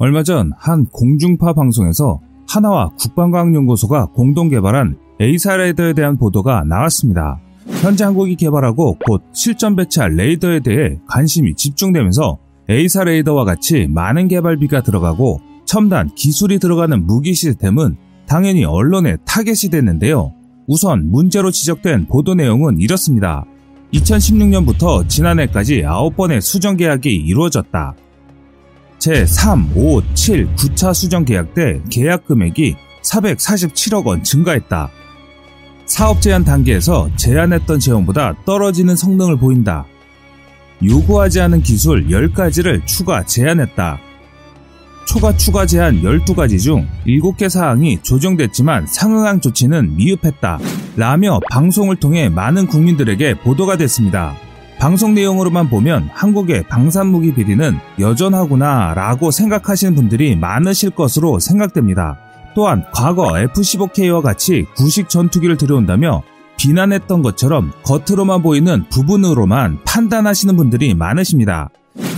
얼마 전 한 공중파 방송에서 한화와 국방과학연구소가 공동 개발한 AESA 레이더에 대한 보도가 나왔습니다. 현재 한국이 개발하고 곧 실전 배치할 레이더에 대해 관심이 집중되면서 AESA 레이더와 같이 많은 개발비가 들어가고 첨단 기술이 들어가는 무기 시스템은 당연히 언론의 타겟이 됐는데요. 우선 문제로 지적된 보도 내용은 이렇습니다. 2016년부터 지난해까지 9번의 수정 계약이 이루어졌다. 제3, 5, 7, 9차 수정 계약 때 계약 금액이 447억 원 증가했다. 사업 제한 단계에서 제안했던 제형보다 떨어지는 성능을 보인다. 요구하지 않은 기술 10가지를 추가 제안했다. 초과 추가 제한 12가지 중 7개 사항이 조정됐지만 상응한 조치는 미흡했다. 라며 방송을 통해 많은 국민들에게 보도가 됐습니다. 방송 내용으로만 보면 한국의 방산무기 비리는 여전하구나 라고 생각하시는 분들이 많으실 것으로 생각됩니다. 또한 과거 F-15K와 같이 구식 전투기를 들여온다며 비난했던 것처럼 겉으로만 보이는 부분으로만 판단하시는 분들이 많으십니다.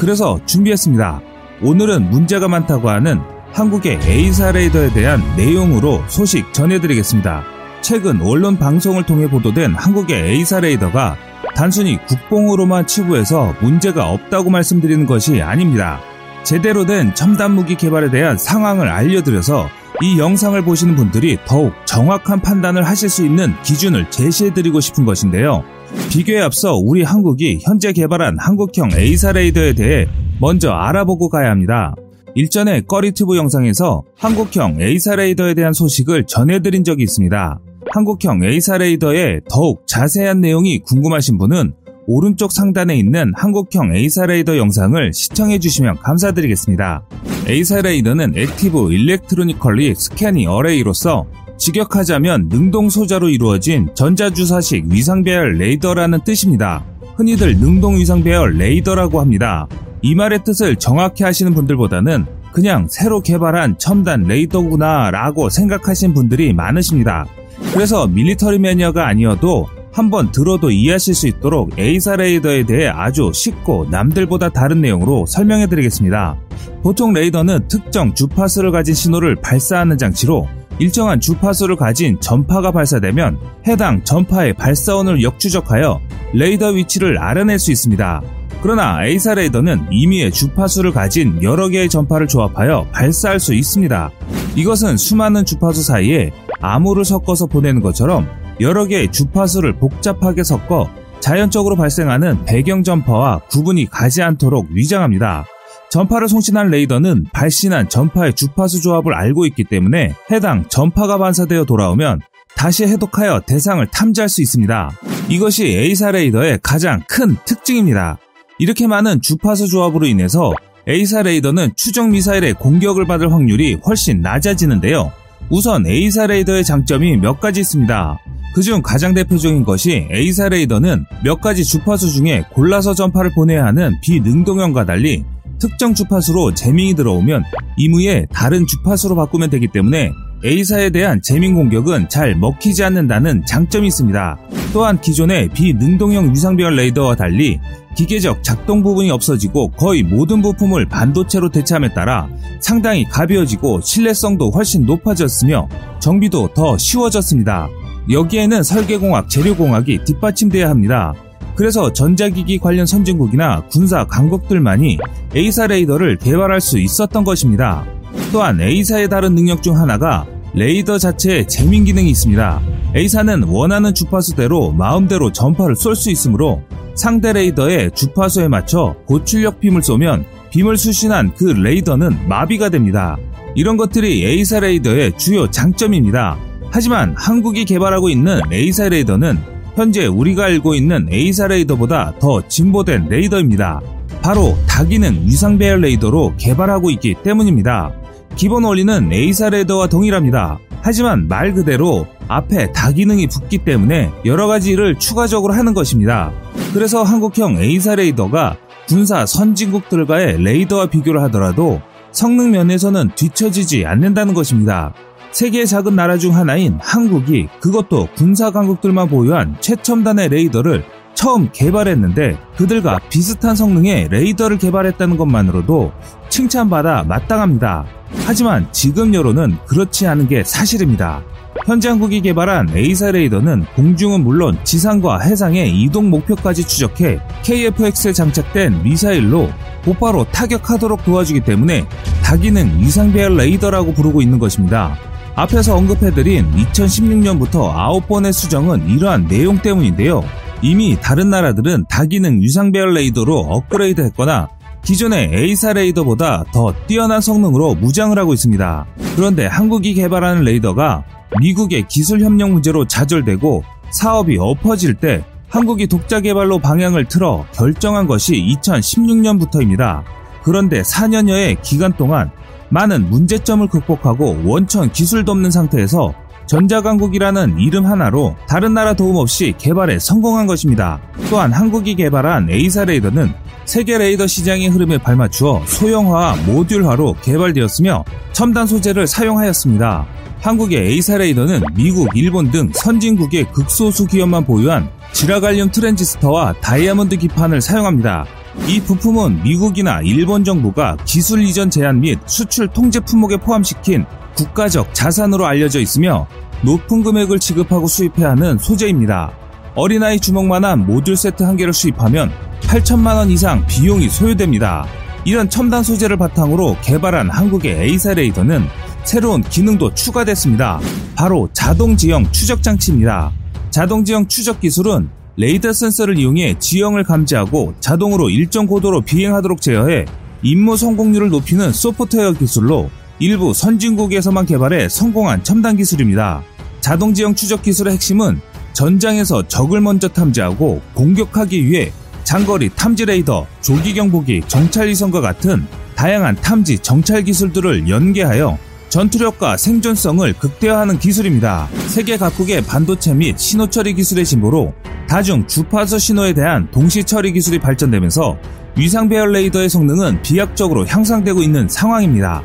그래서 준비했습니다. 오늘은 문제가 많다고 하는 한국의 AESA 레이더에 대한 내용으로 소식 전해드리겠습니다. 최근 언론 방송을 통해 보도된 한국의 AESA 레이더가 단순히 국뽕으로만 치부해서 문제가 없다고 말씀드리는 것이 아닙니다. 제대로 된 첨단 무기 개발에 대한 상황을 알려드려서 이 영상을 보시는 분들이 더욱 정확한 판단을 하실 수 있는 기준을 제시해드리고 싶은 것인데요. 비교에 앞서 우리 한국이 현재 개발한 한국형 AESA 레이더에 대해 먼저 알아보고 가야 합니다. 일전에 꺼리튜브 영상에서 한국형 AESA 레이더에 대한 소식을 전해드린 적이 있습니다. 한국형 AESA 레이더의 더욱 자세한 내용이 궁금하신 분은 오른쪽 상단에 있는 한국형 AESA 레이더 영상을 시청해 주시면 감사드리겠습니다. AESA 레이더는 Active Electronically Scanning Array로서 직역하자면 능동 소자로 이루어진 전자주사식 위상배열 레이더라는 뜻입니다. 흔히들 능동 위상배열 레이더라고 합니다. 이 말의 뜻을 정확히 아시는 분들보다는 그냥 새로 개발한 첨단 레이더구나 라고 생각하신 분들이 많으십니다. 그래서 military 매니어가 아니어도 한번 들어도 이해하실 수 있도록 AESA 레이더에 대해 아주 쉽고 남들보다 다른 내용으로 설명해 드리겠습니다. 보통 레이더는 특정 주파수를 가진 신호를 발사하는 장치로 일정한 주파수를 가진 전파가 발사되면 해당 전파의 발사원을 역추적하여 레이더 위치를 알아낼 수 있습니다. 그러나 AESA 레이더는 임의의 주파수를 가진 여러 개의 전파를 조합하여 발사할 수 있습니다. 이것은 수많은 주파수 사이에 암호를 섞어서 보내는 것처럼 여러 개의 주파수를 복잡하게 섞어 자연적으로 발생하는 배경 전파와 구분이 가지 않도록 위장합니다. 전파를 송신한 레이더는 발신한 전파의 주파수 조합을 알고 있기 때문에 해당 전파가 반사되어 돌아오면 다시 해독하여 대상을 탐지할 수 있습니다. 이것이 AESA 레이더의 가장 큰 특징입니다. 이렇게 많은 주파수 조합으로 인해서 AESA 레이더는 추적 미사일의 공격을 받을 확률이 훨씬 낮아지는데요. 우선 AESA 레이더의 장점이 몇 가지 있습니다. 그중 가장 대표적인 것이 AESA 레이더는 몇 가지 주파수 중에 골라서 전파를 보내야 하는 비능동형과 달리 특정 주파수로 jamming이 들어오면 임의의 다른 주파수로 바꾸면 되기 때문에 AESA에 대한 jamming 공격은 잘 먹히지 않는다는 장점이 있습니다. 또한 기존의 비능동형 위상배열 레이더와 달리 기계적 작동 부분이 없어지고 거의 모든 부품을 반도체로 대체함에 따라 상당히 가벼워지고 신뢰성도 훨씬 높아졌으며 정비도 더 쉬워졌습니다. 여기에는 설계공학, 재료공학이 뒷받침돼야 합니다. 그래서 전자기기 관련 선진국이나 군사 강국들만이 A사 레이더를 개발할 수 있었던 것입니다. 또한 A사의 다른 능력 중 하나가 레이더 자체에 재민 기능이 있습니다. A사는 원하는 주파수대로 마음대로 전파를 쏠 수 있으므로 상대 레이더의 주파수에 맞춰 고출력 빔을 쏘면 빔을 수신한 그 레이더는 마비가 됩니다. 이런 것들이 A사 레이더의 주요 장점입니다. 하지만 한국이 개발하고 있는 A사 레이더는 현재 우리가 알고 있는 A사 레이더보다 더 진보된 레이더입니다. 바로 다기능 위상 배열 레이더로 개발하고 있기 때문입니다. 기본 원리는 A사 레이더와 동일합니다. 하지만 말 그대로 앞에 다 기능이 붙기 때문에 여러 가지 일을 추가적으로 하는 것입니다. 그래서 한국형 AESA 레이더가 군사 선진국들과의 레이더와 비교를 하더라도 성능 면에서는 뒤처지지 않는다는 것입니다. 세계 작은 나라 중 하나인 한국이 그것도 군사 강국들만 보유한 최첨단의 레이더를 처음 개발했는데 그들과 비슷한 성능의 레이더를 개발했다는 것만으로도 칭찬받아 마땅합니다. 하지만 지금 여론은 그렇지 않은 게 사실입니다. 현재 한국이 개발한 AESA 레이더는 공중은 물론 지상과 해상의 이동 목표까지 추적해 KFX에 장착된 미사일로 곧바로 타격하도록 도와주기 때문에 다기능 위상배열 레이더라고 부르고 있는 것입니다. 앞에서 언급해드린 2016년부터 9번의 수정은 이러한 내용 때문인데요. 이미 다른 나라들은 다기능 위상배열 레이더로 업그레이드 했거나 기존의 AESA 레이더보다 더 뛰어난 성능으로 무장을 하고 있습니다. 그런데 한국이 개발하는 레이더가 미국의 기술 협력 문제로 좌절되고 사업이 엎어질 때 한국이 독자 개발로 방향을 틀어 결정한 것이 2016년부터입니다. 그런데 4년여의 기간 동안 많은 문제점을 극복하고 원천 기술도 없는 상태에서 전자강국이라는 이름 하나로 다른 나라 도움 없이 개발에 성공한 것입니다. 또한 한국이 개발한 AESA 레이더는 세계 레이더 시장의 흐름에 발맞추어 소형화와 모듈화로 개발되었으며 첨단 소재를 사용하였습니다. 한국의 AESA 레이더는 미국, 일본 등 선진국의 극소수 기업만 보유한 질화갈륨 트랜지스터와 다이아몬드 기판을 사용합니다. 이 부품은 미국이나 일본 정부가 기술 이전 제한 및 수출 통제 품목에 포함시킨 국가적 자산으로 알려져 있으며 높은 금액을 지급하고 수입해야 하는 소재입니다. 어린아이 주먹만한 모듈 세트 한 개를 수입하면 8천만 원 이상 비용이 소요됩니다. 이런 첨단 소재를 바탕으로 개발한 한국의 AESA 레이더는 새로운 기능도 추가됐습니다. 바로 자동 지형 추적 장치입니다. 자동 지형 추적 기술은 레이더 센서를 이용해 지형을 감지하고 자동으로 일정 고도로 비행하도록 제어해 임무 성공률을 높이는 소프트웨어 기술로 일부 선진국에서만 개발해 성공한 첨단 기술입니다. 자동 지형 추적 기술의 핵심은 전장에서 적을 먼저 탐지하고 공격하기 위해 장거리 탐지 레이더, 조기 경보기, 정찰 위성과 같은 다양한 탐지 정찰 기술들을 연계하여 전투력과 생존성을 극대화하는 기술입니다. 세계 각국의 반도체 및 신호 처리 기술의 진보로 다중 주파수 신호에 대한 동시 처리 기술이 발전되면서 위상 배열 레이더의 성능은 비약적으로 향상되고 있는 상황입니다.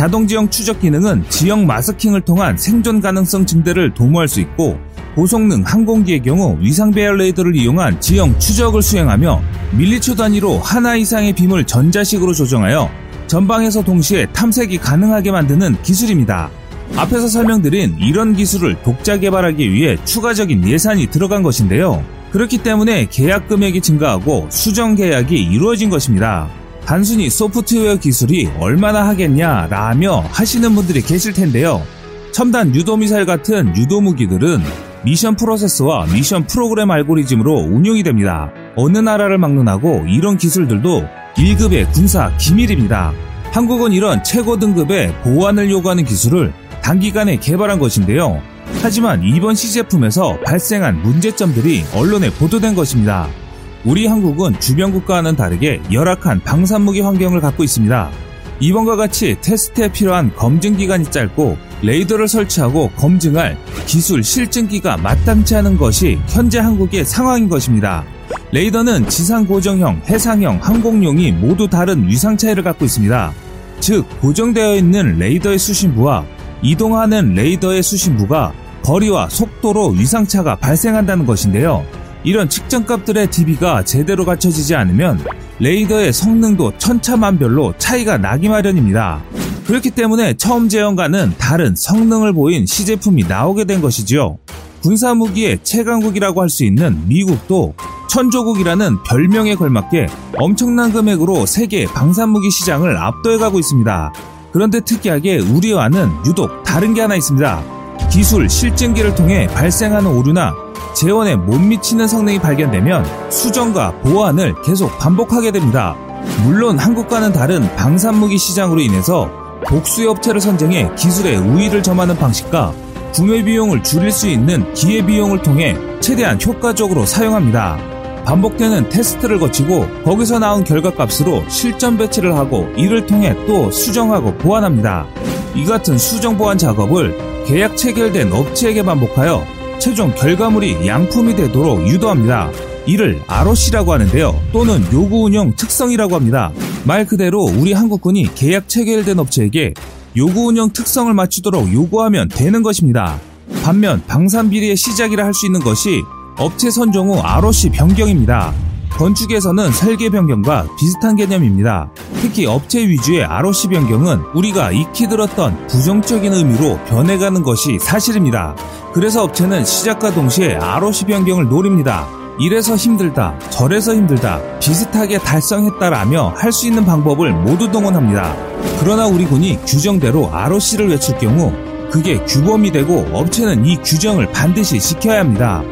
자동 지형 추적 기능은 지형 마스킹을 통한 생존 가능성 증대를 도모할 수 있고 고성능 항공기의 경우 위상 배열 레이더를 이용한 지형 추적을 수행하며 밀리초 단위로 하나 이상의 빔을 전자식으로 조정하여 전방에서 동시에 탐색이 가능하게 만드는 기술입니다. 앞에서 설명드린 이런 기술을 독자 개발하기 위해 추가적인 예산이 들어간 것인데요. 그렇기 때문에 계약 금액이 증가하고 수정 계약이 이루어진 것입니다. 단순히 소프트웨어 기술이 얼마나 하겠냐 라며 하시는 분들이 계실 텐데요. 첨단 유도미사일 같은 유도무기들은 미션 프로세스와 미션 프로그램 알고리즘으로 운용이 됩니다. 어느 나라를 막론하고 이런 기술들도 1급의 군사 기밀입니다. 한국은 이런 최고 등급의 보안을 요구하는 기술을 단기간에 개발한 것인데요. 하지만 이번 시제품에서 발생한 문제점들이 언론에 보도된 것입니다. 우리 한국은 주변 국가와는 다르게 열악한 방산무기 환경을 갖고 있습니다. 이번과 같이 테스트에 필요한 검증 기간이 짧고 레이더를 설치하고 검증할 기술 실증기가 마땅치 않은 것이 현재 한국의 상황인 것입니다. 레이더는 지상 고정형, 해상형, 항공용이 모두 다른 위상 차이를 갖고 있습니다. 즉, 고정되어 있는 레이더의 수신부와 이동하는 레이더의 수신부가 거리와 속도로 위상차가 발생한다는 것인데요. 이런 측정값들의 DB가 제대로 갖춰지지 않으면 레이더의 성능도 천차만별로 차이가 나기 마련입니다. 그렇기 때문에 처음 제형과는 다른 성능을 보인 시제품이 나오게 된 것이지요. 군사무기의 최강국이라고 할 수 있는 미국도 천조국이라는 별명에 걸맞게 엄청난 금액으로 세계 방산무기 시장을 압도해가고 있습니다. 그런데 특이하게 우리와는 유독 다른 게 하나 있습니다. 기술 실증기를 통해 발생하는 오류나 재원에 못 미치는 성능이 발견되면 수정과 보완을 계속 반복하게 됩니다. 물론 한국과는 다른 방산무기 시장으로 인해서 복수업체를 선정해 기술의 우위를 점하는 방식과 구매 비용을 줄일 수 있는 기회 비용을 통해 최대한 효과적으로 사용합니다. 반복되는 테스트를 거치고 거기서 나온 결과값으로 실전 배치를 하고 이를 통해 또 수정하고 보완합니다. 이 같은 수정 보완 작업을 계약 체결된 업체에게 반복하여 최종 결과물이 양품이 되도록 유도합니다. 이를 ROC라고 하는데요. 또는 요구 운영 특성이라고 합니다. 말 그대로 우리 한국군이 계약 체결된 업체에게 요구 운영 특성을 맞추도록 요구하면 되는 것입니다. 반면 방산 비리의 시작이라 할 수 있는 것이 업체 선종 후 ROC 변경입니다. 건축에서는 설계 변경과 비슷한 개념입니다. 특히 업체 위주의 ROC 변경은 우리가 익히 들었던 부정적인 의미로 변해가는 것이 사실입니다. 그래서 업체는 시작과 동시에 ROC 변경을 노립니다. 이래서 힘들다, 저래서 힘들다, 비슷하게 달성했다라며 할 수 있는 방법을 모두 동원합니다. 그러나 우리 군이 규정대로 ROC를 외칠 경우 그게 규범이 되고 업체는 이 규정을 반드시 지켜야 합니다.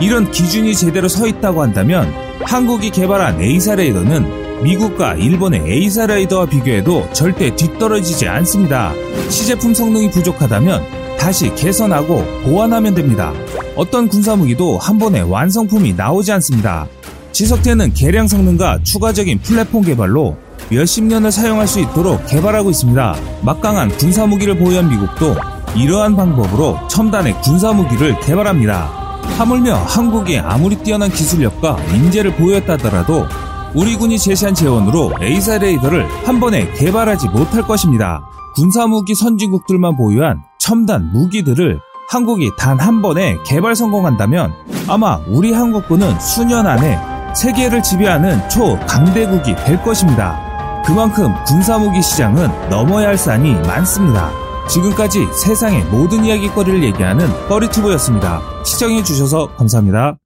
이런 기준이 제대로 서 있다고 한다면 한국이 개발한 AESA 레이더는 미국과 일본의 AESA 레이더와 비교해도 절대 뒤떨어지지 않습니다. 시제품 성능이 부족하다면 다시 개선하고 보완하면 됩니다. 어떤 군사 무기도 한 번에 완성품이 나오지 않습니다. 지속되는 개량 성능과 추가적인 플랫폼 개발로 몇십 년을 사용할 수 있도록 개발하고 있습니다. 막강한 군사무기를 보유한 미국도 이러한 방법으로 첨단의 군사무기를 개발합니다. 하물며 한국이 아무리 뛰어난 기술력과 인재를 보유했더라도 우리 군이 제시한 제원으로 AESA 레이더를 한 번에 개발하지 못할 것입니다. 군사무기 선진국들만 보유한 첨단 무기들을 한국이 단 한 번에 개발 성공한다면 아마 우리 한국군은 수년 안에 세계를 지배하는 초강대국이 될 것입니다. 그만큼 군사무기 시장은 넘어야 할 산이 많습니다. 지금까지 세상의 모든 이야기거리를 얘기하는 꺼리튜브였습니다. 시청해주셔서 감사합니다.